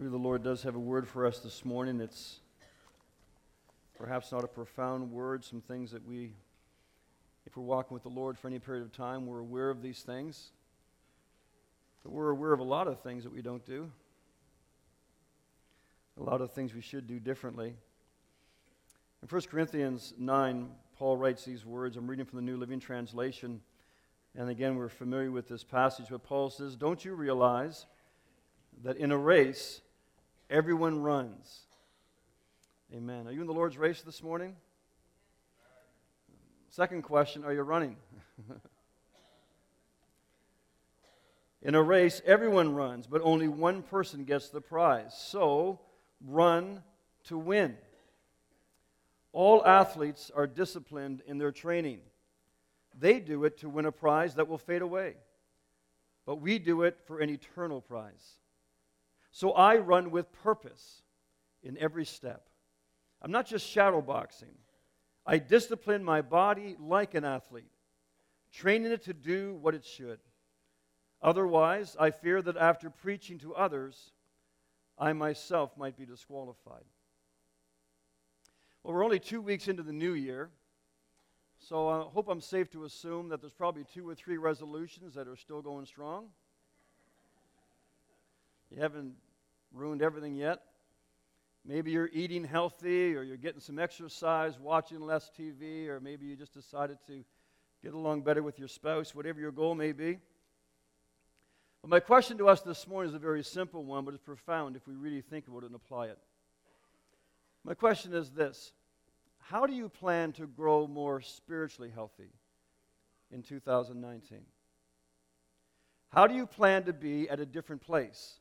Maybe the Lord does have a word for us this morning. It's perhaps not a profound word, some things that we, if we're walking with the Lord for any period of time, we're aware of these things. But we're aware of a lot of things that we don't do, a lot of things we should do differently. In 1 Corinthians 9, Paul writes these words. I'm reading from the New Living Translation. And again, we're familiar with this passage, but Paul says, Don't you realize that in a race, everyone runs? Amen. Are you in the Lord's race this morning? Second question Are you running? in a race, everyone runs, but only one person gets the prize. So, run to win. All athletes are disciplined in their training. They do it to win a prize that will fade away, but we do it for an eternal prize. So I run with purpose in every step. I'm not just shadowboxing. I discipline my body like an athlete, training it to do what it should. Otherwise, I fear that after preaching to others, I myself might be disqualified. Well, we're only two weeks into the new year, so I hope I'm safe to assume that there's probably two or three resolutions that are still going strong. You haven't ruined everything yet. Maybe you're eating healthy, or you're getting some exercise, watching less TV, or maybe you just decided to get along better with your spouse, whatever your goal may be. But my question to us this morning is a very simple one, but it's profound if we really think about it and apply it. My question is this How do you plan to grow more spiritually healthy in 2019? How do you plan to be at a different place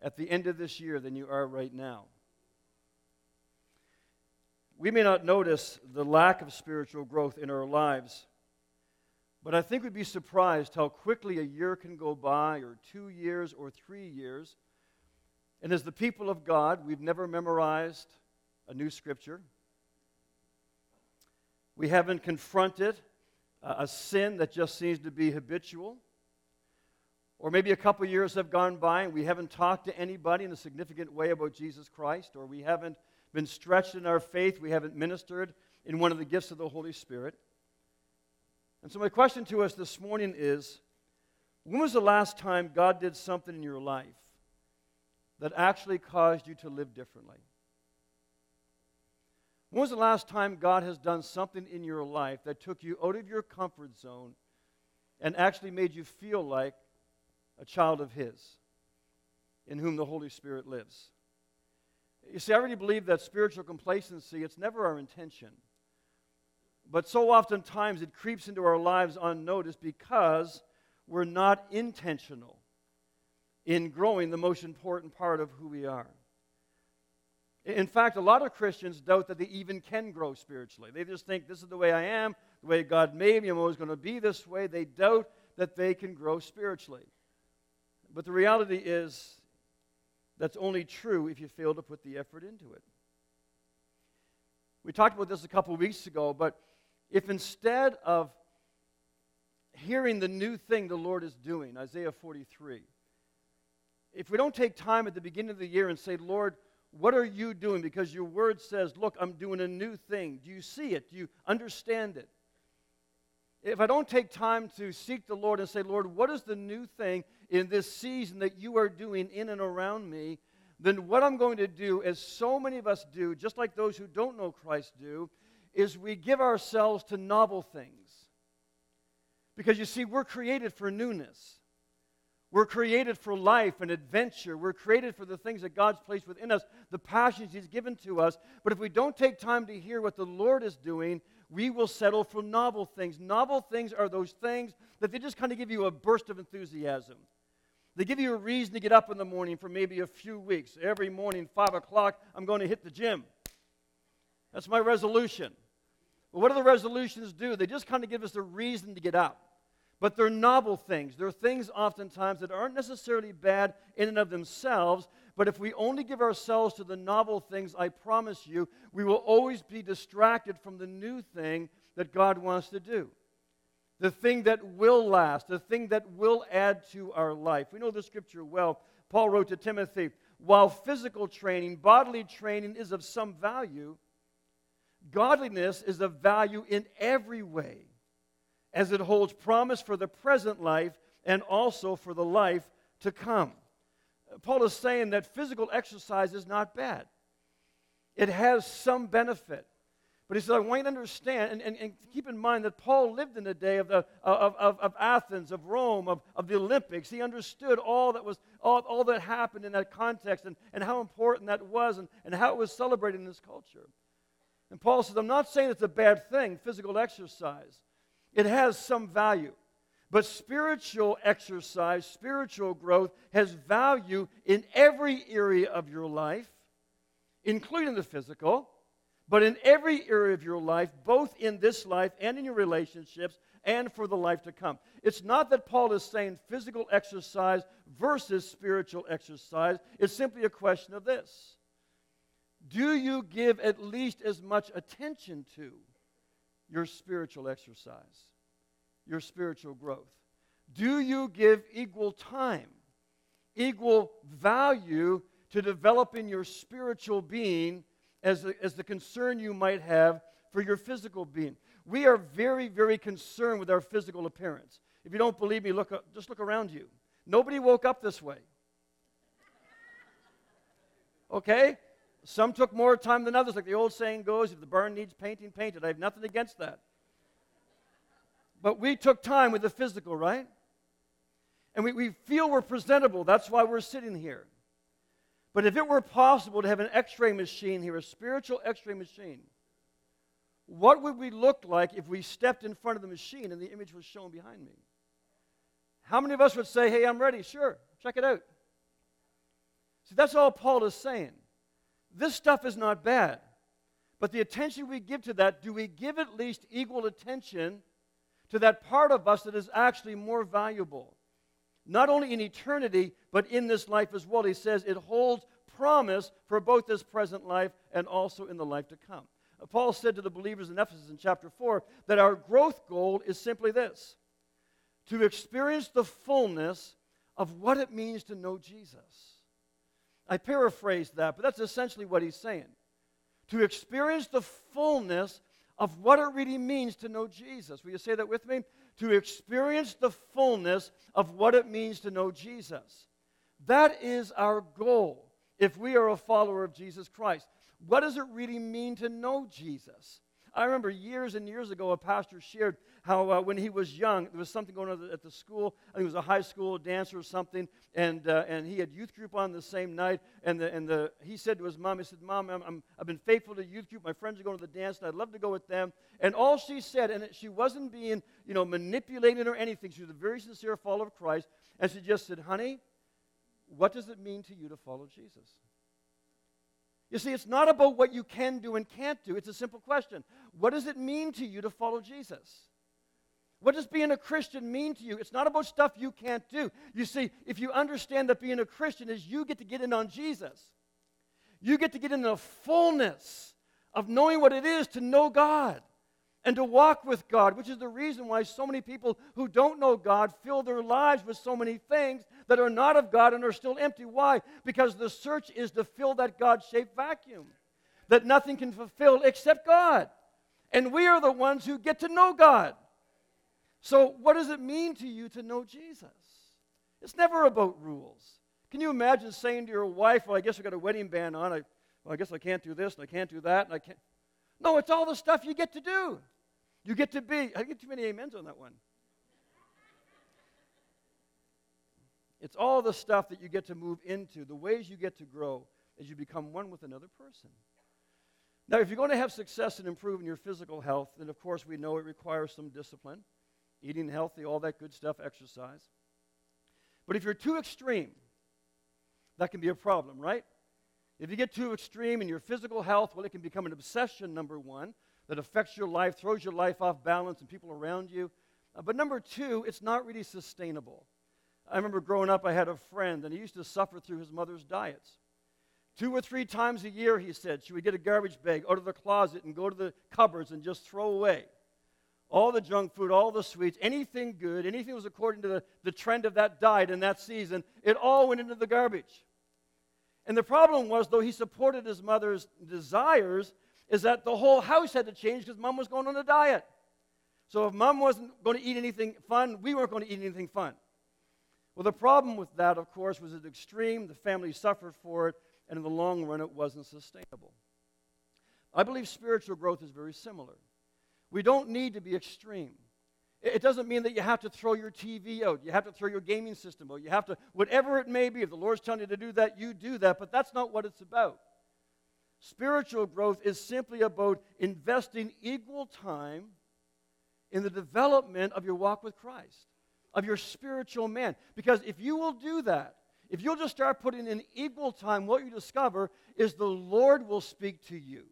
at the end of this year than you are right now? We may not notice the lack of spiritual growth in our lives, but I think we'd be surprised how quickly a year can go by, or two years, or three years. And as the people of God, we've never memorized a new scripture. We haven't confronted a sin that just seems to be habitual. Or maybe a couple years have gone by and we haven't talked to anybody in a significant way about Jesus Christ, or we haven't been stretched in our faith, we haven't ministered in one of the gifts of the Holy Spirit. And so, my question to us this morning is when was the last time God did something in your life that actually caused you to live differently? When was the last time God has done something in your life that took you out of your comfort zone and actually made you feel like a child of His in whom the Holy Spirit lives? You see, I really believe that spiritual complacency, it's never our intention. But so oftentimes it creeps into our lives unnoticed because we're not intentional in growing the most important part of who we are. In fact, a lot of Christians doubt that they even can grow spiritually. They just think this is the way I am, the way God made me, I'm always going to be this way. They doubt that they can grow spiritually. But the reality is that's only true if you fail to put the effort into it. We talked about this a couple weeks ago, but if instead of hearing the new thing the Lord is doing, Isaiah 43, if we don't take time at the beginning of the year and say, Lord, what are you doing? Because your word says, Look, I'm doing a new thing. Do you see it? Do you understand it? If I don't take time to seek the Lord and say, Lord, what is the new thing in this season that you are doing in and around me? Then what I'm going to do, as so many of us do, just like those who don't know Christ do, is we give ourselves to novel things. Because you see, we're created for newness. We're created for life and adventure. We're created for the things that God's placed within us, the passions He's given to us. But if we don't take time to hear what the Lord is doing, we will settle for novel things. Novel things are those things that they just kind of give you a burst of enthusiasm. They give you a reason to get up in the morning for maybe a few weeks. Every morning, 5 o'clock, I'm going to hit the gym. That's my resolution. But what do the resolutions do? They just kind of give us a reason to get up. But they're novel things. They're things oftentimes that aren't necessarily bad in and of themselves, but if we only give ourselves to the novel things, I promise you, we will always be distracted from the new thing that God wants to do. The thing that will last, the thing that will add to our life. We know the scripture well. Paul wrote to Timothy, while physical training, bodily training is of some value, godliness is of value in every way, as it holds promise for the present life and also for the life to come. Paul is saying that physical exercise is not bad, it has some benefit. But he said, I want you to understand and, and, and keep in mind that Paul lived in the day of, the, of, of, of Athens, of Rome, of, of the Olympics. He understood all that, was, all, all that happened in that context and, and how important that was and, and how it was celebrated in this culture. And Paul says, I'm not saying it's a bad thing, physical exercise. It has some value. But spiritual exercise, spiritual growth has value in every area of your life, including the physical but in every area of your life, both in this life and in your relationships and for the life to come. It's not that Paul is saying physical exercise versus spiritual exercise, it's simply a question of this. Do you give at least as much attention to your spiritual exercise, your spiritual growth? Do you give equal time, equal value to developing your spiritual being? as the, as the concern you might have for your physical being. We are very, very concerned with our physical appearance. If you don't believe me, look, just look around you. Nobody woke up this way. Okay? Some took more time than others. Like the old saying goes, if the barn needs painting, paint it. I have nothing against that. But we took time with the physical, right? And we, we feel we're presentable. That's why we're sitting here. But if it were possible to have an x ray machine here, a spiritual x ray machine, what would we look like if we stepped in front of the machine and the image was shown behind me? How many of us would say, Hey, I'm ready? Sure, check it out. See, that's all Paul is saying. This stuff is not bad. But the attention we give to that, do we give at least equal attention to that part of us that is actually more valuable? not only in eternity, but in this life as well. He says it holds promise for both this present life and also in the life to come. Uh, Paul said to the believers in Ephesus in chapter 4 that our growth goal is simply this to experience the fullness of what it means to know Jesus. I paraphrased that, but that's essentially what he's saying. To experience the fullness of what it really means to know Jesus. Will you say that with me? to experience the fullness of what it means to know Jesus. That is our goal if we are a follower of Jesus Christ. What does it really mean to know Jesus? I remember years and years ago, a pastor shared how uh, when he was young, there was something going on at the school. I think it was a high school dancer or something, and, uh, and he had youth group on the same night. And, the, and the, he said to his mom, he said, Mom, I'm, I'm, I've been faithful to youth group. My friends are going to the dance, and I'd love to go with them. And all she said, and she wasn't being you know, manipulated or anything, she was a very sincere follower of Christ, and she just said, Honey, what does it mean to you to follow Jesus? You see, it's not about what you can do and can't do. It's a simple question. What does it mean to you to follow Jesus? What does being a Christian mean to you? It's not about stuff you can't do. You see, if you understand that being a Christian is you get to get in on Jesus, you get to get in the fullness of knowing what it is to know God and to walk with God, which is the reason why so many people who don't know God fill their lives with so many things that are not of God and are still empty. Why? Because the search is to fill that God shaped vacuum that nothing can fulfill except God. And we are the ones who get to know God. So, what does it mean to you to know Jesus? It's never about rules. Can you imagine saying to your wife, Well, I guess I got a wedding band on. I, well, I guess I can't do this and I can't do that and I can't. No, it's all the stuff you get to do. You get to be. I get too many amens on that one. It's all the stuff that you get to move into, the ways you get to grow as you become one with another person. Now, if you're going to have success in improving your physical health, then of course we know it requires some discipline, eating healthy, all that good stuff, exercise. But if you're too extreme, that can be a problem, right? If you get too extreme in your physical health, well, it can become an obsession, number one, that affects your life, throws your life off balance and people around you. Uh, but number two, it's not really sustainable. I remember growing up, I had a friend, and he used to suffer through his mother's diets. Two or three times a year, he said, she would get a garbage bag out of the closet and go to the cupboards and just throw away all the junk food, all the sweets, anything good, anything that was according to the, the trend of that diet in that season, it all went into the garbage. And the problem was, though he supported his mother's desires, is that the whole house had to change because mom was going on a diet. So if mom wasn't going to eat anything fun, we weren't going to eat anything fun. Well, the problem with that, of course, was at extreme. The family suffered for it, and in the long run, it wasn't sustainable. I believe spiritual growth is very similar. We don't need to be extreme. It doesn't mean that you have to throw your TV out. You have to throw your gaming system out. You have to, whatever it may be, if the Lord's telling you to do that, you do that. But that's not what it's about. Spiritual growth is simply about investing equal time in the development of your walk with Christ, of your spiritual man. Because if you will do that, if you'll just start putting in equal time, what you discover is the Lord will speak to you.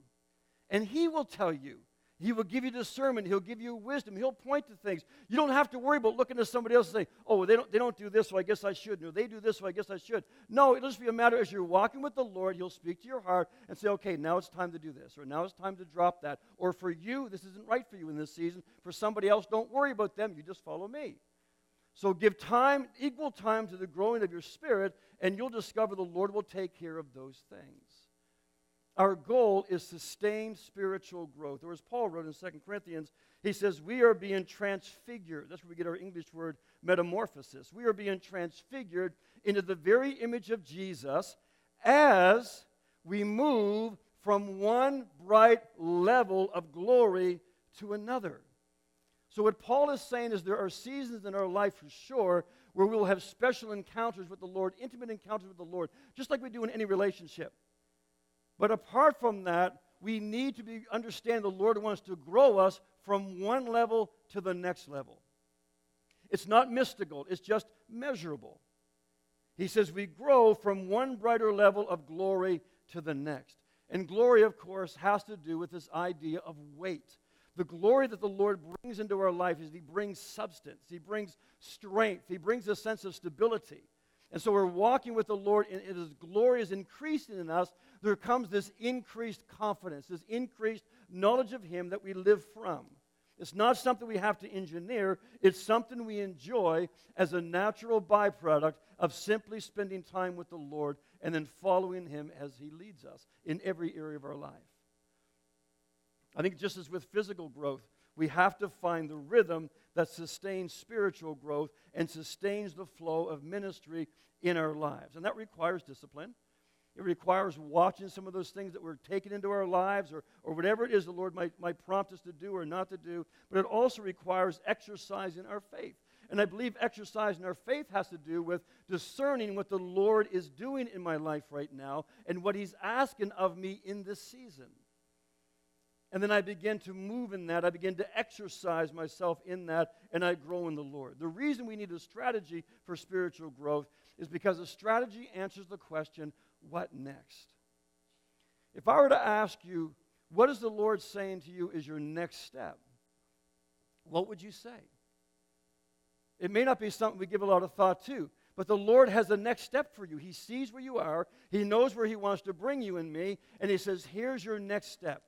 And He will tell you he will give you discernment. He'll give you wisdom. He'll point to things. You don't have to worry about looking at somebody else and say, oh, they don't, they don't do this, so I guess I should. No, they do this, so I guess I should. No, it'll just be a matter as you're walking with the Lord, He'll speak to your heart and say, okay, now it's time to do this, or now it's time to drop that. Or for you, this isn't right for you in this season. For somebody else, don't worry about them. You just follow me. So give time, equal time to the growing of your spirit, and you'll discover the Lord will take care of those things. Our goal is sustained spiritual growth. Or as Paul wrote in 2 Corinthians, he says, We are being transfigured. That's where we get our English word metamorphosis. We are being transfigured into the very image of Jesus as we move from one bright level of glory to another. So, what Paul is saying is there are seasons in our life for sure where we will have special encounters with the Lord, intimate encounters with the Lord, just like we do in any relationship. But apart from that, we need to be, understand the Lord wants to grow us from one level to the next level. It's not mystical, it's just measurable. He says we grow from one brighter level of glory to the next. And glory, of course, has to do with this idea of weight. The glory that the Lord brings into our life is He brings substance, He brings strength, He brings a sense of stability. And so we're walking with the Lord, and His glory is increasing in us. There comes this increased confidence, this increased knowledge of Him that we live from. It's not something we have to engineer, it's something we enjoy as a natural byproduct of simply spending time with the Lord and then following Him as He leads us in every area of our life. I think just as with physical growth, we have to find the rhythm that sustains spiritual growth and sustains the flow of ministry in our lives. And that requires discipline. It requires watching some of those things that we're taking into our lives or, or whatever it is the Lord might, might prompt us to do or not to do. But it also requires exercising our faith. And I believe exercising our faith has to do with discerning what the Lord is doing in my life right now and what He's asking of me in this season. And then I begin to move in that. I begin to exercise myself in that, and I grow in the Lord. The reason we need a strategy for spiritual growth is because a strategy answers the question, what next? If I were to ask you, what is the Lord saying to you is your next step? What would you say? It may not be something we give a lot of thought to, but the Lord has the next step for you. He sees where you are, He knows where He wants to bring you and me, and He says, Here's your next step.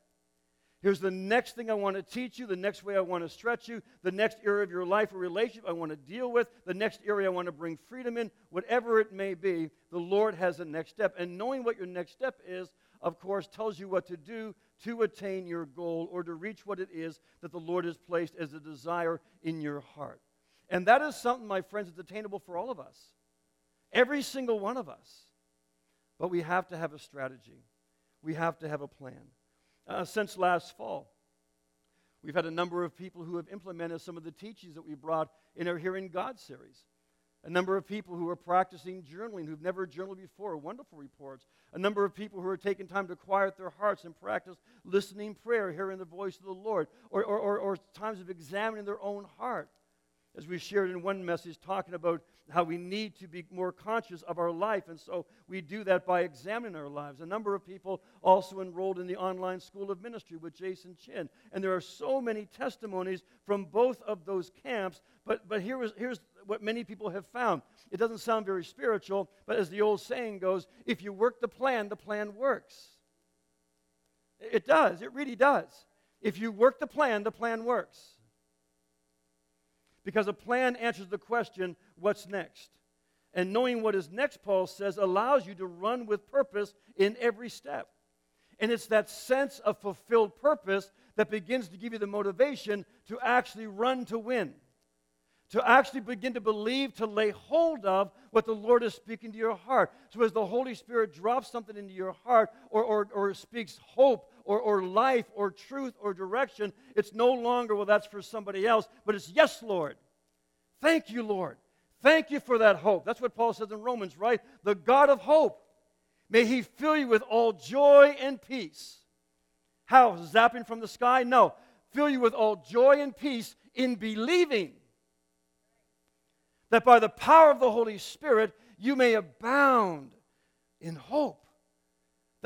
Here's the next thing I want to teach you, the next way I want to stretch you, the next area of your life or relationship I want to deal with, the next area I want to bring freedom in, whatever it may be, the Lord has a next step. And knowing what your next step is, of course, tells you what to do to attain your goal or to reach what it is that the Lord has placed as a desire in your heart. And that is something, my friends, that's attainable for all of us. Every single one of us. But we have to have a strategy, we have to have a plan uh, since last fall. We've had a number of people who have implemented some of the teachings that we brought in our Hearing God series. A number of people who are practicing journaling who've never journaled before, wonderful reports. A number of people who are taking time to quiet their hearts and practice listening prayer, hearing the voice of the Lord, or, or, or, or times of examining their own heart as we shared in one message, talking about how we need to be more conscious of our life. And so we do that by examining our lives. A number of people also enrolled in the online school of ministry with Jason Chin. And there are so many testimonies from both of those camps. But, but here is, here's what many people have found. It doesn't sound very spiritual, but as the old saying goes, if you work the plan, the plan works. It does, it really does. If you work the plan, the plan works because a plan answers the question, what's next? And knowing what is next, Paul says, allows you to run with purpose in every step. And it's that sense of fulfilled purpose that begins to give you the motivation to actually run to win, to actually begin to believe, to lay hold of what the Lord is speaking to your heart. So as the Holy Spirit drops something into your heart or, or, or speaks hope or, or life or truth or direction, it's no longer, well, that's for somebody else, but it's, yes, Lord. Thank you, Lord. Thank you for that hope. That's what Paul says in Romans, right? The God of hope. May he fill you with all joy and peace. How? Zapping from the sky? No. Fill you with all joy and peace in believing that by the power of the Holy Spirit you may abound in hope.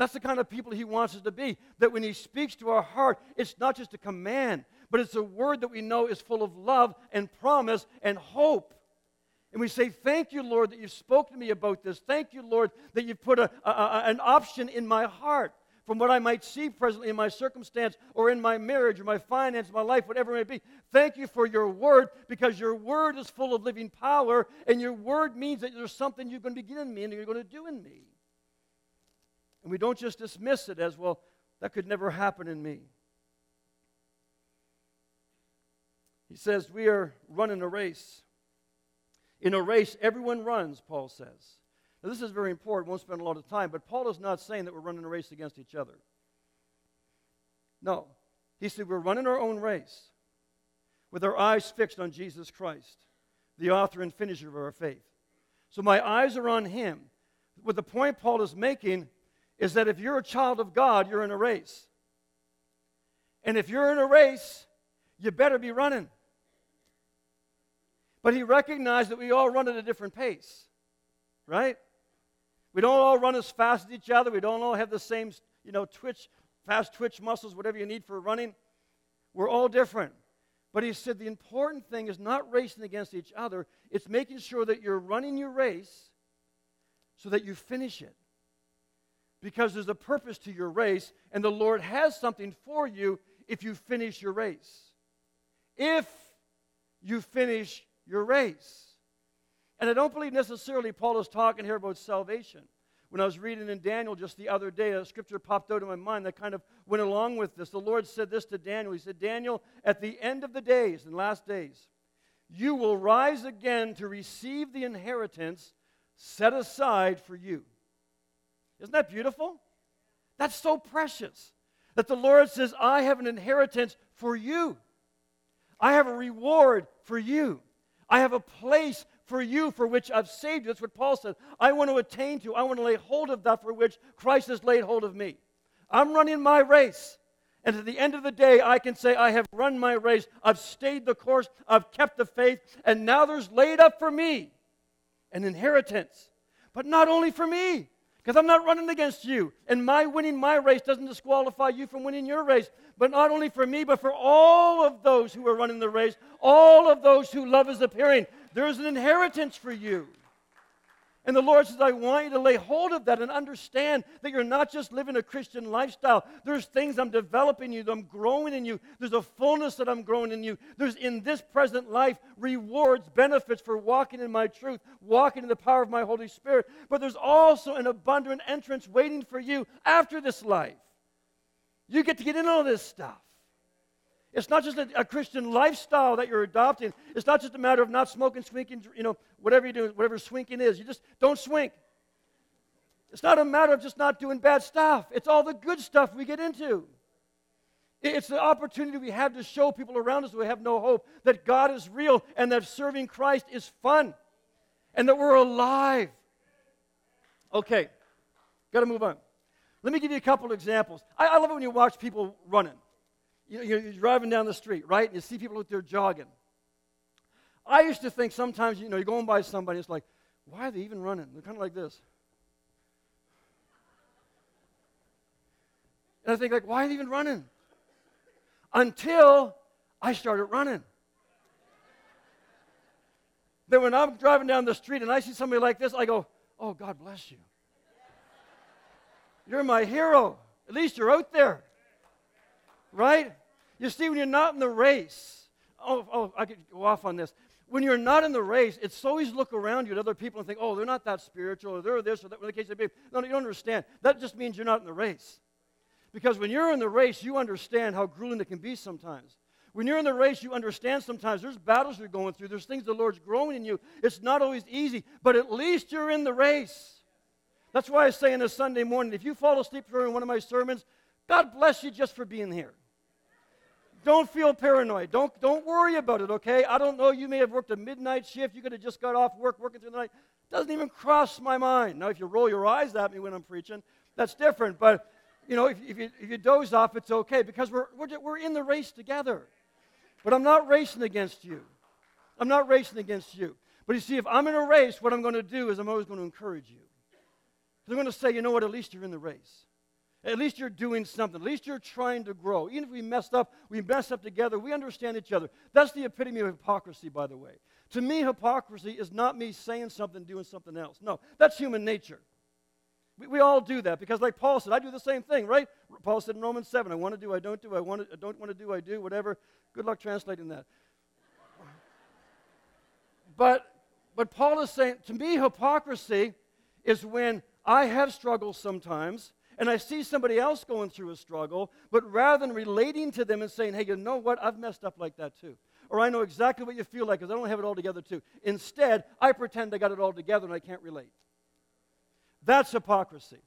That's the kind of people he wants us to be. That when he speaks to our heart, it's not just a command, but it's a word that we know is full of love and promise and hope. And we say, Thank you, Lord, that you've spoken to me about this. Thank you, Lord, that you've put a, a, an option in my heart from what I might see presently in my circumstance or in my marriage or my finance, my life, whatever it may be. Thank you for your word because your word is full of living power, and your word means that there's something you're going to begin in me and you're going to do in me. And we don't just dismiss it as, well, that could never happen in me. He says, We are running a race. In a race, everyone runs, Paul says. Now, this is very important. We won't spend a lot of time, but Paul is not saying that we're running a race against each other. No. He said we're running our own race with our eyes fixed on Jesus Christ, the author and finisher of our faith. So my eyes are on him. What the point Paul is making is that if you're a child of God, you're in a race. And if you're in a race, you better be running. But he recognized that we all run at a different pace, right? We don't all run as fast as each other. We don't all have the same, you know, twitch, fast twitch muscles, whatever you need for running. We're all different. But he said the important thing is not racing against each other, it's making sure that you're running your race so that you finish it. Because there's a purpose to your race, and the Lord has something for you if you finish your race. If you finish your race. And I don't believe necessarily Paul is talking here about salvation. When I was reading in Daniel just the other day, a scripture popped out in my mind that kind of went along with this. The Lord said this to Daniel. He said, Daniel, at the end of the days, in last days, you will rise again to receive the inheritance set aside for you. Isn't that beautiful? That's so precious. That the Lord says, I have an inheritance for you. I have a reward for you. I have a place for you for which I've saved you. That's what Paul said. I want to attain to, I want to lay hold of that for which Christ has laid hold of me. I'm running my race. And at the end of the day, I can say, I have run my race. I've stayed the course. I've kept the faith. And now there's laid up for me an inheritance. But not only for me, because I'm not running against you. And my winning my race doesn't disqualify you from winning your race. But not only for me, but for all of those who are running the race, all of those who love is appearing. There's an inheritance for you. And the Lord says, I want you to lay hold of that and understand that you're not just living a Christian lifestyle. There's things I'm developing you, I'm growing in you. There's a fullness that I'm growing in you. There's in this present life rewards, benefits for walking in my truth, walking in the power of my Holy Spirit. But there's also an abundant entrance waiting for you after this life. You get to get in all this stuff. It's not just a, a, Christian lifestyle that you're adopting. It's not just a matter of not smoking, swinking, you know, whatever you do, whatever swinking is. You just don't swink. It's not a matter of just not doing bad stuff. It's all the good stuff we get into. It's the opportunity we have to show people around us who have no hope that God is real and that serving Christ is fun and that we're alive. Okay, got to move on. Let me give you a couple of examples. I, I love it when you watch people running you know, you're driving down the street, right? And you see people out there jogging. I used to think sometimes, you know, you're going by somebody, it's like, why are they even running? They're kind of like this. And I think, like, why are they even running? Until I started running. then when I'm driving down the street and I see somebody like this, I go, oh, God bless you. You're my hero. At least you're out there. Right? You see, when you're not in the race, oh, oh, I could go off on this. when you're not in the race, it's to look around you at other people and think, oh, they're not that spiritual, or they're this, or that, the case may be. No, you don't understand. That just means you're not in the race. Because when you're in the race, you understand how grueling it can be sometimes. When you're in the race, you understand sometimes there's battles you're going through, there's things the Lord's growing in you. It's not always easy, but at least you're in the race. That's why I say on a Sunday morning, if you fall asleep during one of my sermons, God bless you just for being here. Don't feel paranoid. Don't, don't worry about it, okay? I don't know. You may have worked a midnight shift. You could have just got off work working through the night. Doesn't even cross my mind. Now, if you roll your eyes at me when I'm preaching, that's different. But, you know, if, if, you, if you doze off, it's okay because we're, we're, we're in the race together. But I'm not racing against you. I'm not racing against you. But you see, if I'm in a race, what I'm going to do is I'm always going to encourage you. I'm going to say, you know what, at least you're in the race. At least you're doing something. At least you're trying to grow. Even if we messed up, we mess up together. We understand each other. That's the epitome of hypocrisy, by the way. To me, hypocrisy is not me saying something, doing something else. No, that's human nature. We, we all do that because, like Paul said, I do the same thing, right? Paul said in Romans 7, I want to do, I don't do, I, want to, I don't want to do, I do, whatever. Good luck translating that. but, but Paul is saying, to me, hypocrisy is when I have struggles sometimes and I see somebody else going through a struggle, but rather than relating to them and saying, hey, you know what? I've messed up like that too. Or I know exactly what you feel like because I don't have it all together too. Instead, I pretend I got it all together and I can't relate. That's hypocrisy.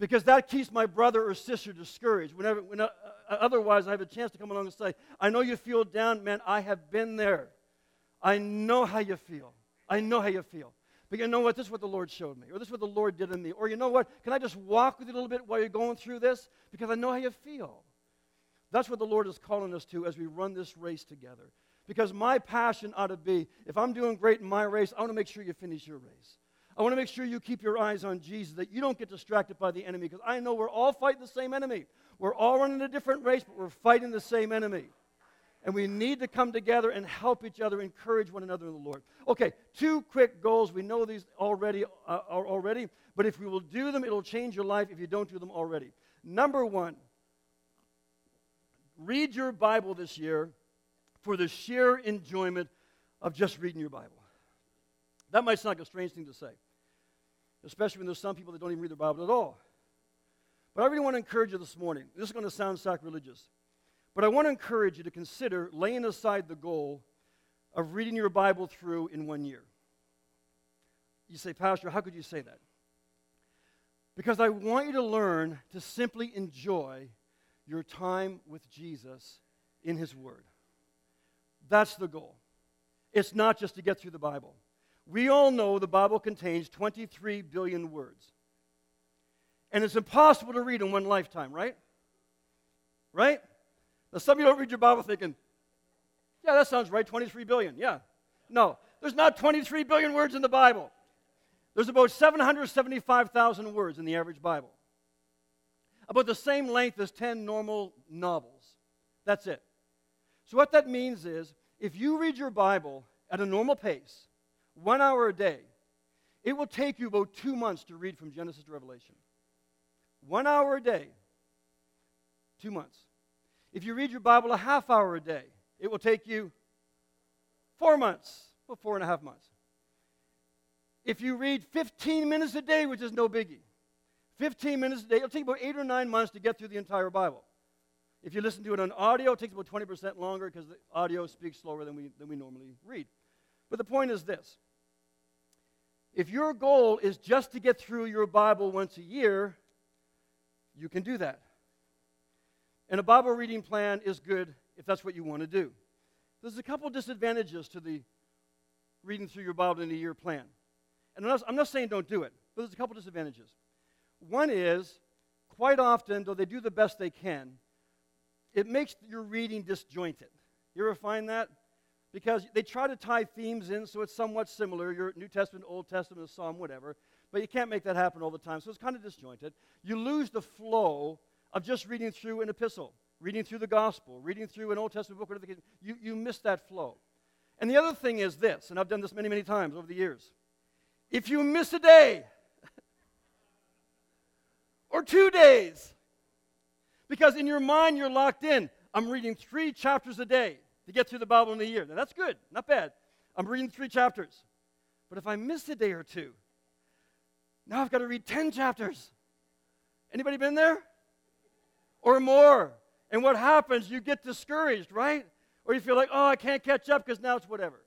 Because that keeps my brother or sister discouraged. Whenever, when, uh, uh, otherwise, I have a chance to come along and say, I know you feel down, man. I have been there. I know how you feel. I know how you feel. But you know what? This is what the Lord showed me, or this is what the Lord did in me. Or you know what? Can I just walk with you a little bit while you're going through this? Because I know how you feel. That's what the Lord is calling us to as we run this race together. Because my passion ought to be if I'm doing great in my race, I want to make sure you finish your race. I want to make sure you keep your eyes on Jesus, that you don't get distracted by the enemy, because I know we're all fighting the same enemy. We're all running a different race, but we're fighting the same enemy. And we need to come together and help each other, encourage one another in the Lord. Okay, two quick goals. We know these already, uh, already, but if we will do them, it'll change your life if you don't do them already. Number one, read your Bible this year for the sheer enjoyment of just reading your Bible. That might sound like a strange thing to say, especially when there's some people that don't even read their Bible at all. But I really want to encourage you this morning. This is going to sound sacrilegious. But I want to encourage you to consider laying aside the goal of reading your Bible through in one year. You say, Pastor, how could you say that? Because I want you to learn to simply enjoy your time with Jesus in His Word. That's the goal. It's not just to get through the Bible. We all know the Bible contains 23 billion words. And it's impossible to read in one lifetime, right? Right? Now, some of you don't read your Bible thinking, yeah, that sounds right, 23 billion. Yeah. No, there's not 23 billion words in the Bible. There's about 775,000 words in the average Bible. About the same length as 10 normal novels. That's it. So, what that means is if you read your Bible at a normal pace, one hour a day, it will take you about two months to read from Genesis to Revelation. One hour a day, two months. If you read your Bible a half hour a day, it will take you four months, well, four and a half months. If you read 15 minutes a day, which is no biggie, 15 minutes a day, it'll take about eight or nine months to get through the entire Bible. If you listen to it on audio, it takes about 20% longer because the audio speaks slower than we, than we normally read. But the point is this if your goal is just to get through your Bible once a year, you can do that. And a Bible reading plan is good if that's what you want to do. There's a couple disadvantages to the reading through your Bible in a year plan. And I'm not, I'm not saying don't do it, but there's a couple disadvantages. One is, quite often, though they do the best they can, it makes your reading disjointed. You ever find that? Because they try to tie themes in so it's somewhat similar, your New Testament, Old Testament, Psalm, whatever, but you can't make that happen all the time, so it's kind of disjointed. You lose the flow of just reading through an epistle, reading through the gospel, reading through an Old Testament book, you, you miss that flow. And the other thing is this, and I've done this many, many times over the years. If you miss a day, or two days, because in your mind you're locked in, I'm reading three chapters a day to get through the Bible in a year. Now that's good, not bad. I'm reading three chapters. But if I miss a day or two, now I've got to read 10 chapters. Anybody been there? Or more. And what happens? You get discouraged, right? Or you feel like, oh, I can't catch up because now it's whatever.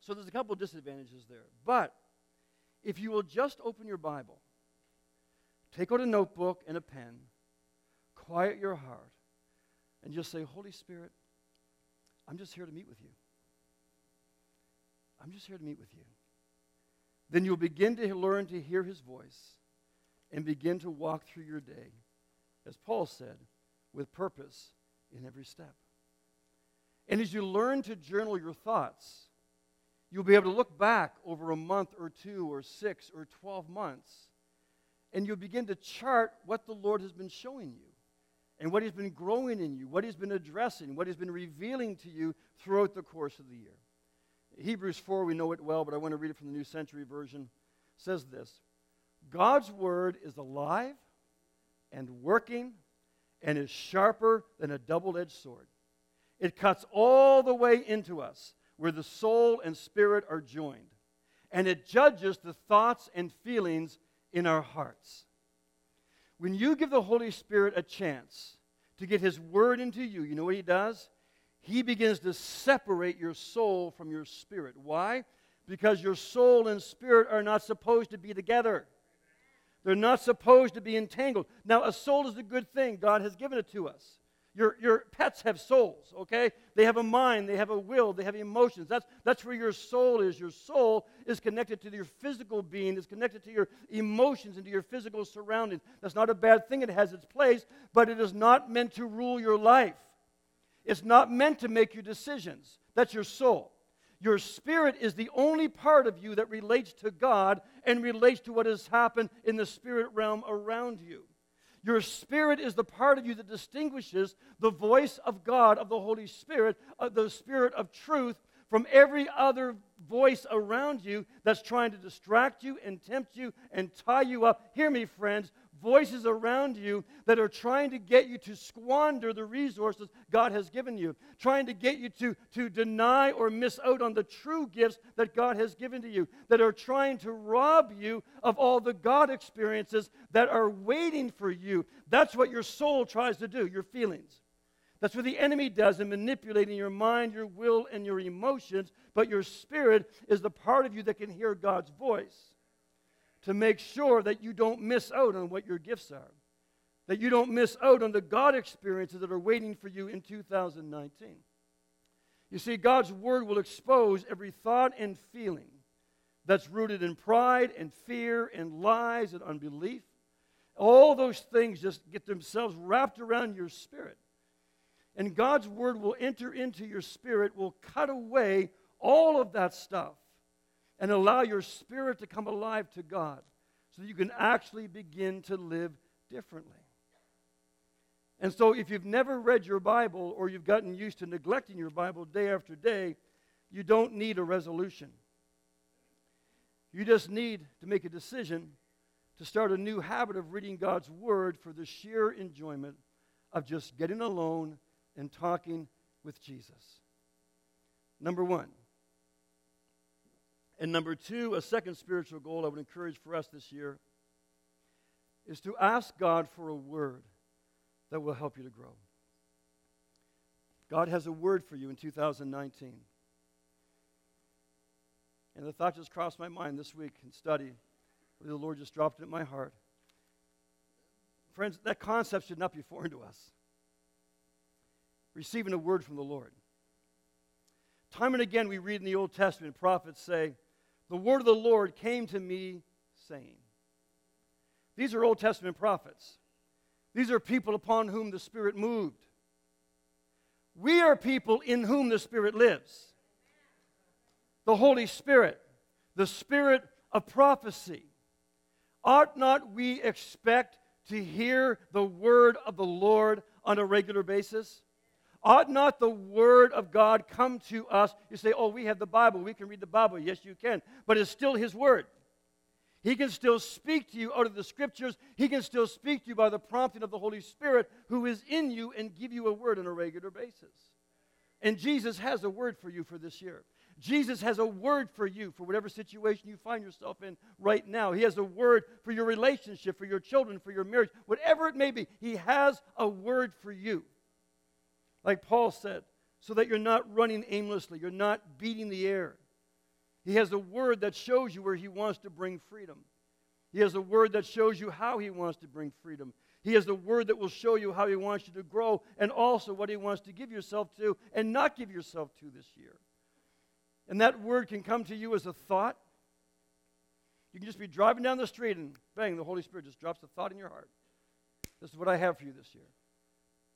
So there's a couple disadvantages there. But if you will just open your Bible, take out a notebook and a pen, quiet your heart, and just say, Holy Spirit, I'm just here to meet with you. I'm just here to meet with you. Then you'll begin to learn to hear his voice and begin to walk through your day, as Paul said, with purpose in every step. And as you learn to journal your thoughts, you'll be able to look back over a month or two or six or 12 months, and you'll begin to chart what the Lord has been showing you and what He's been growing in you, what He's been addressing, what He's been revealing to you throughout the course of the year. Hebrews 4, we know it well, but I want to read it from the New Century Version. says this God's word is alive and working and is sharper than a double edged sword. It cuts all the way into us where the soul and spirit are joined, and it judges the thoughts and feelings in our hearts. When you give the Holy Spirit a chance to get His word into you, you know what He does? He begins to separate your soul from your spirit. Why? Because your soul and spirit are not supposed to be together. They're not supposed to be entangled. Now, a soul is a good thing. God has given it to us. Your, your pets have souls, okay? They have a mind, they have a will, they have emotions. That's, that's where your soul is. Your soul is connected to your physical being, it's connected to your emotions and to your physical surroundings. That's not a bad thing, it has its place, but it is not meant to rule your life. It's not meant to make your decisions. That's your soul. Your spirit is the only part of you that relates to God and relates to what has happened in the spirit realm around you. Your spirit is the part of you that distinguishes the voice of God, of the Holy Spirit, of the Spirit of truth, from every other voice around you that's trying to distract you and tempt you and tie you up. Hear me, friends. Voices around you that are trying to get you to squander the resources God has given you, trying to get you to, to deny or miss out on the true gifts that God has given to you, that are trying to rob you of all the God experiences that are waiting for you. That's what your soul tries to do, your feelings. That's what the enemy does in manipulating your mind, your will, and your emotions. But your spirit is the part of you that can hear God's voice to make sure that you don't miss out on what your gifts are, that you don't miss out on the God experiences that are waiting for you in 2019. You see, God's word will expose every thought and feeling that's rooted in pride and fear and lies and unbelief. All those things just get themselves wrapped around your spirit. And God's word will enter into your spirit, will cut away all of that stuff and allow your spirit to come alive to God so that you can actually begin to live differently. And so, if you've never read your Bible or you've gotten used to neglecting your Bible day after day, you don't need a resolution. You just need to make a decision to start a new habit of reading God's Word for the sheer enjoyment of just getting alone and talking with Jesus. Number one. And number two, a second spiritual goal I would encourage for us this year is to ask God for a word that will help you to grow. God has a word for you in 2019. And the thought just crossed my mind this week in study. The Lord just dropped it in my heart. Friends, that concept should not be foreign to us receiving a word from the Lord. Time and again, we read in the Old Testament, prophets say, The word of the Lord came to me saying. These are Old Testament prophets. These are people upon whom the Spirit moved. We are people in whom the Spirit lives. The Holy Spirit, the Spirit of prophecy. Ought not we expect to hear the word of the Lord on a regular basis? Ought not the Word of God come to us? You say, oh, we have the Bible. We can read the Bible. Yes, you can. But it's still His Word. He can still speak to you out of the Scriptures. He can still speak to you by the prompting of the Holy Spirit who is in you and give you a word on a regular basis. And Jesus has a word for you for this year. Jesus has a word for you for whatever situation you find yourself in right now. He has a word for your relationship, for your children, for your marriage, whatever it may be. He has a word for you. Like Paul said, so that you're not running aimlessly, you're not beating the air. He has a word that shows you where He wants to bring freedom. He has a word that shows you how He wants to bring freedom. He has a word that will show you how He wants you to grow and also what He wants to give yourself to and not give yourself to this year. And that word can come to you as a thought. You can just be driving down the street and bang, the Holy Spirit just drops a thought in your heart. This is what I have for you this year.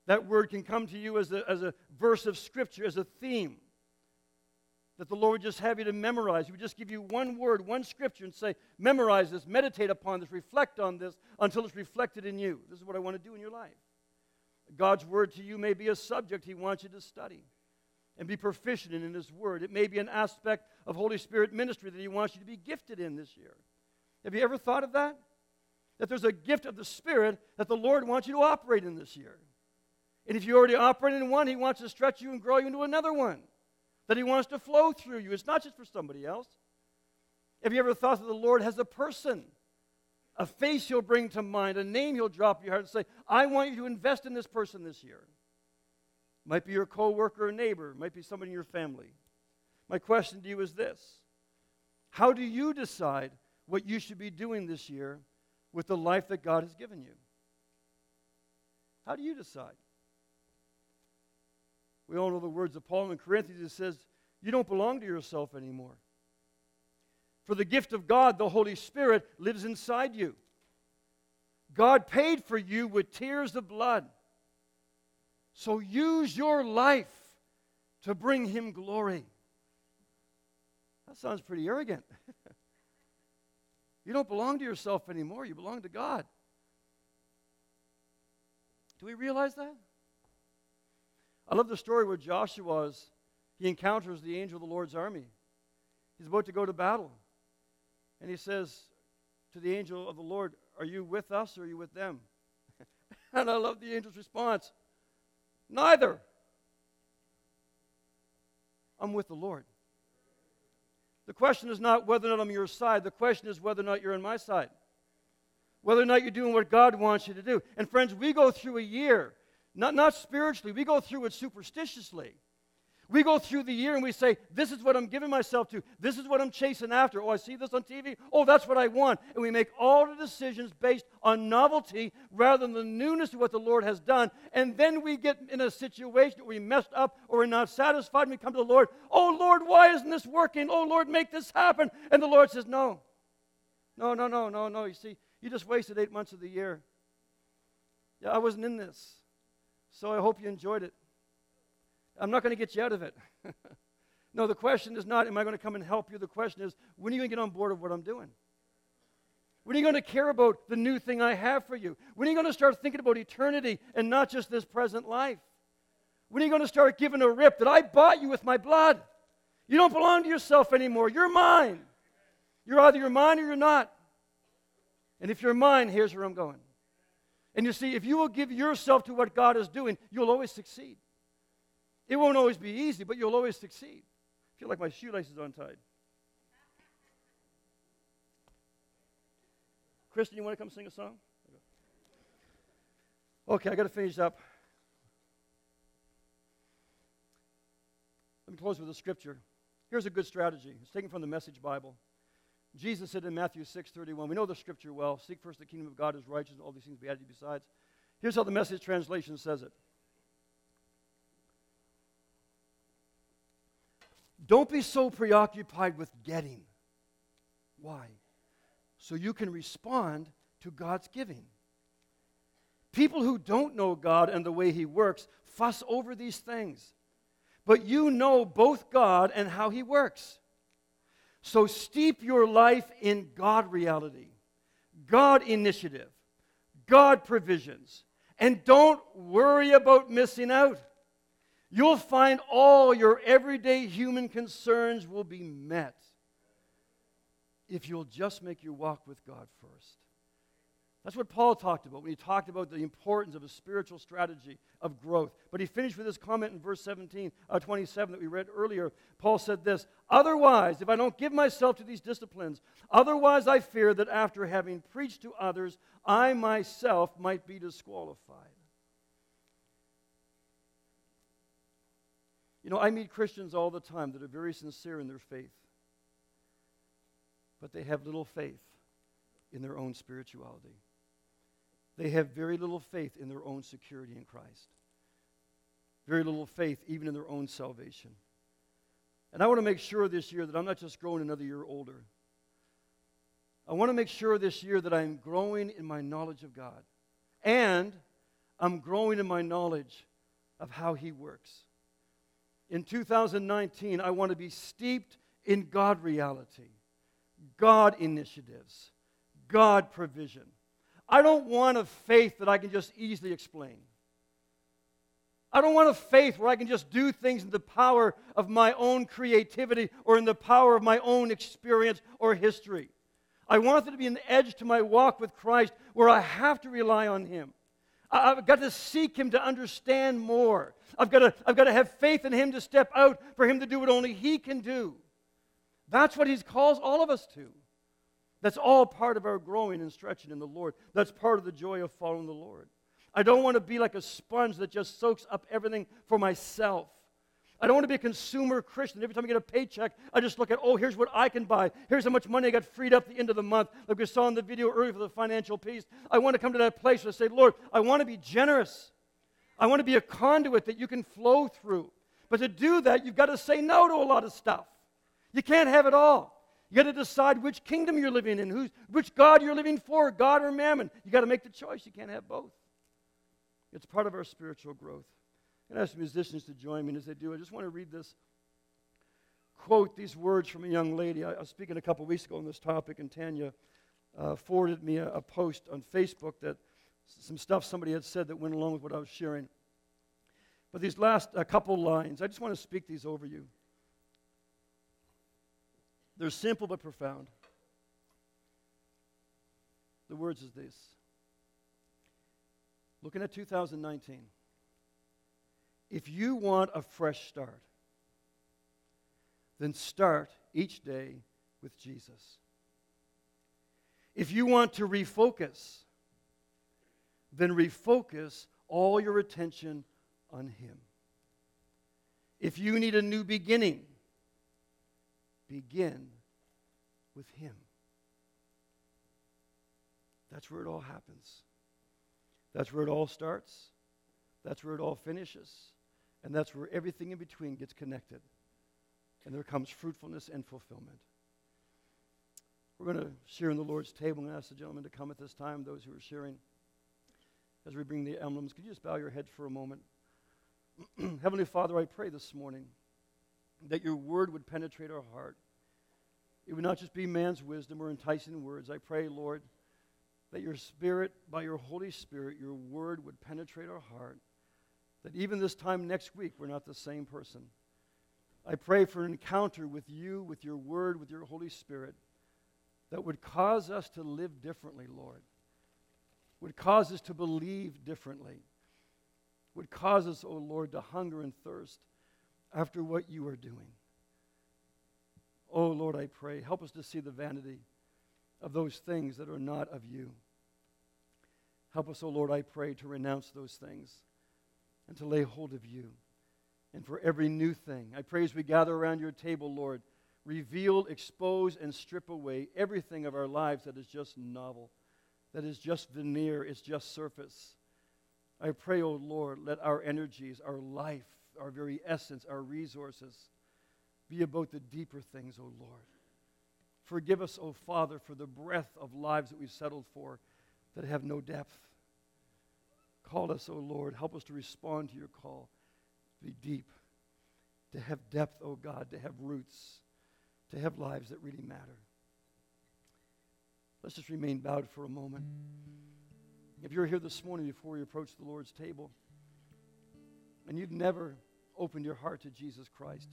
That word can come to you as a, as a verse of Scripture, as a theme that the Lord would just have you to memorize. He would just give you one word, one scripture, and say, memorize this, meditate upon this, reflect on this until it's reflected in you. This is what I want to do in your life. God's word to you may be a subject He wants you to study and be proficient in, in His word. It may be an aspect of Holy Spirit ministry that He wants you to be gifted in this year. Have you ever thought of that? That there's a gift of the Spirit that the Lord wants you to operate in this year. And if you already operate in one, He wants to stretch you and grow you into another one that He wants to flow through you. It's not just for somebody else. Have you ever thought that the Lord has a person, a face He'll bring to mind, a name He'll drop in your heart and say, I want you to invest in this person this year? Might be your coworker or neighbor, might be somebody in your family. My question to you is this How do you decide what you should be doing this year with the life that God has given you? How do you decide? We all know the words of Paul in Corinthians. It says, You don't belong to yourself anymore. For the gift of God, the Holy Spirit, lives inside you. God paid for you with tears of blood. So use your life to bring Him glory. That sounds pretty arrogant. you don't belong to yourself anymore, you belong to God. Do we realize that? I love the story where Joshua is, he encounters the angel of the Lord's army. He's about to go to battle. And he says to the angel of the Lord, Are you with us or are you with them? and I love the angel's response Neither. I'm with the Lord. The question is not whether or not I'm your side. The question is whether or not you're on my side. Whether or not you're doing what God wants you to do. And friends, we go through a year not, not spiritually. We go through it superstitiously. We go through the year and we say, This is what I'm giving myself to. This is what I'm chasing after. Oh, I see this on TV. Oh, that's what I want. And we make all the decisions based on novelty rather than the newness of what the Lord has done. And then we get in a situation where we messed up or we're not satisfied and we come to the Lord. Oh, Lord, why isn't this working? Oh, Lord, make this happen. And the Lord says, No. No, no, no, no, no. You see, you just wasted eight months of the year. Yeah, I wasn't in this. So I hope you enjoyed it. I'm not going to get you out of it. no, the question is not, am I going to come and help you? The question is, when are you going to get on board with what I'm doing? When are you going to care about the new thing I have for you? When are you going to start thinking about eternity and not just this present life? When are you going to start giving a rip that I bought you with my blood? You don't belong to yourself anymore. You're mine. You're either you're mine or you're not. And if you're mine, here's where I'm going. And you see, if you will give yourself to what God is doing, you'll always succeed. It won't always be easy, but you'll always succeed. I feel like my shoelace is untied. Kristen, you want to come sing a song? Okay, I got to finish up. Let me close with a scripture. Here's a good strategy. It's taken from the Message Bible. Jesus said in Matthew 6:31, we know the scripture well, seek first the kingdom of God, his righteousness, all these things be added besides. Here's how the message translation says it. Don't be so preoccupied with getting. Why? So you can respond to God's giving. People who don't know God and the way He works fuss over these things. But you know both God and how He works. So steep your life in God reality, God initiative, God provisions, and don't worry about missing out. You'll find all your everyday human concerns will be met if you'll just make your walk with God first. That's what Paul talked about when he talked about the importance of a spiritual strategy of growth. But he finished with this comment in verse 17, uh, 27 that we read earlier. Paul said this Otherwise, if I don't give myself to these disciplines, otherwise I fear that after having preached to others, I myself might be disqualified. You know, I meet Christians all the time that are very sincere in their faith, but they have little faith in their own spirituality. They have very little faith in their own security in Christ, very little faith even in their own salvation. And I want to make sure this year that I'm not just growing another year older. I want to make sure this year that I'm growing in my knowledge of God and I'm growing in my knowledge of how He works. In 2019, I want to be steeped in God reality, God initiatives, God provision. I don't want a faith that I can just easily explain. I don't want a faith where I can just do things in the power of my own creativity or in the power of my own experience or history. I want there to be an edge to my walk with Christ where I have to rely on Him. I've got to seek Him to understand more. I've got, to, I've got to have faith in Him to step out for Him to do what only He can do. That's what He calls all of us to. That's all part of our growing and stretching in the Lord. That's part of the joy of following the Lord. I don't want to be like a sponge that just soaks up everything for myself. I don't want to be a consumer Christian. Every time I get a paycheck, I just look at, oh, here's what I can buy. Here's how much money I got freed up the end of the month. Like we saw in the video earlier for the financial piece. I want to come to that place where I say, Lord, I want to be generous. I want to be a conduit that you can flow through. But to do that, you've got to say no to a lot of stuff. You can't have it all. You got to decide which kingdom you're living in, who's, which God you're living for, God or mammon. You got to make the choice. You can't have both. It's part of our spiritual growth. And ask musicians to join me as they do. I just want to read this quote, these words from a young lady. I, I was speaking a couple weeks ago on this topic, and Tanya uh, forwarded me a, a post on Facebook that some stuff somebody had said that went along with what I was sharing. But these last a couple lines, I just want to speak these over you. They're simple but profound. The words is this. Looking at 2019, if you want a fresh start, then start each day with Jesus. If you want to refocus, then refocus all your attention on Him. If you need a new beginning, begin with Him. That's where it all happens. That's where it all starts. That's where it all finishes. And that's where everything in between gets connected. And there comes fruitfulness and fulfillment. We're going to share in the Lord's table and ask the gentlemen to come at this time, those who are sharing. As we bring the emblems, could you just bow your head for a moment? Heavenly Father, I pray this morning that your word would penetrate our heart. It would not just be man's wisdom or enticing words. I pray, Lord, that your Spirit, by your Holy Spirit, your word would penetrate our heart. That even this time next week, we're not the same person. I pray for an encounter with you, with your word, with your Holy Spirit that would cause us to live differently, Lord. Would cause us to believe differently. Would cause us, O oh Lord, to hunger and thirst after what you are doing. Oh, Lord, I pray, help us to see the vanity of those things that are not of you. Help us, oh Lord, I pray, to renounce those things and to lay hold of you. And for every new thing, I pray as we gather around your table, Lord, reveal, expose, and strip away everything of our lives that is just novel, that is just veneer, is just surface. I pray, O oh Lord, let our energies, our life, our very essence, our resources be about the deeper things, O oh Lord. Forgive us, O oh Father, for the breath of lives that we've settled for that have no depth. Call us, O oh Lord. Help us to respond to your call, to be deep, to have depth, O God, to have roots, to have lives that really matter. Let's just remain bowed for a moment. If you're here this morning before you approach the Lord's table and you've never opened your heart to Jesus Christ,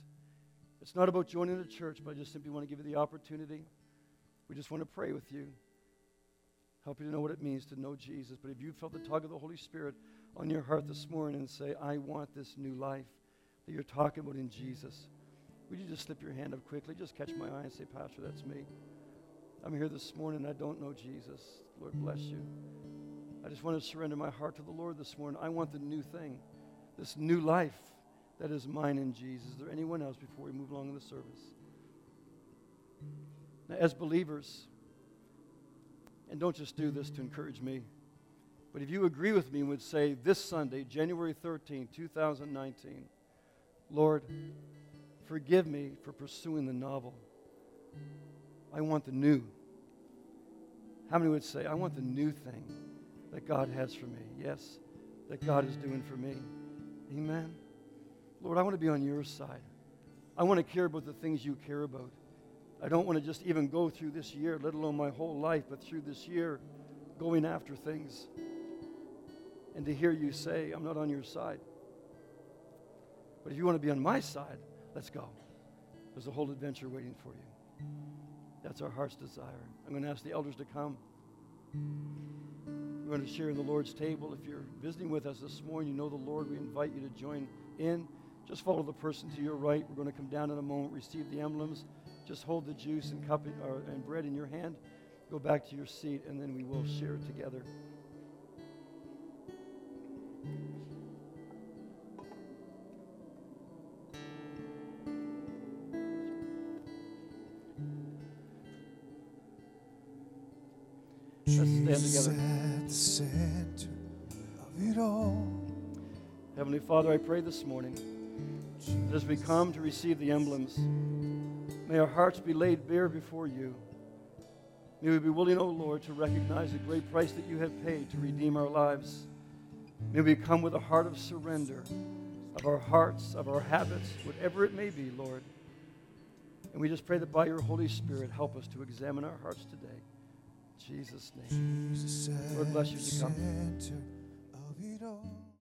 it's not about joining a church, but I just simply want to give you the opportunity. We just want to pray with you. Help you to know what it means to know Jesus. But if you felt the tug of the Holy Spirit on your heart this morning and say, I want this new life that you're talking about in Jesus, would you just slip your hand up quickly? Just catch my eye and say, Pastor, that's me. I'm here this morning. I don't know Jesus. Lord bless you. I just want to surrender my heart to the Lord this morning. I want the new thing, this new life that is mine in Jesus. Is there anyone else before we move along in the service? Now, as believers, and don't just do this to encourage me, but if you agree with me and would say this Sunday, January 13, 2019, Lord, forgive me for pursuing the novel. I want the new. How many would say, I want the new thing that God has for me? Yes, that God is doing for me. Amen. Lord, I want to be on your side. I want to care about the things you care about. I don't want to just even go through this year, let alone my whole life, but through this year, going after things. And to hear you say, I'm not on your side. But if you want to be on my side, let's go. There's a whole adventure waiting for you. That's our heart's desire. I'm going to ask the elders to come. We're going to share in the Lord's table. If you're visiting with us this morning, you know the Lord, we invite you to join in. Just follow the person to your right. We're going to come down in a moment, receive the emblems. Just hold the juice and cup or, and bread in your hand. Go back to your seat, and then we will share it together. Let's stand together. Heavenly Father, I pray this morning as we come to receive the emblems, May our hearts be laid bare before you. May we be willing, O oh Lord, to recognize the great price that you have paid to redeem our lives. May we come with a heart of surrender of our hearts, of our habits, whatever it may be, Lord. And we just pray that by your Holy Spirit, help us to examine our hearts today. In Jesus' name. Lord bless you to come.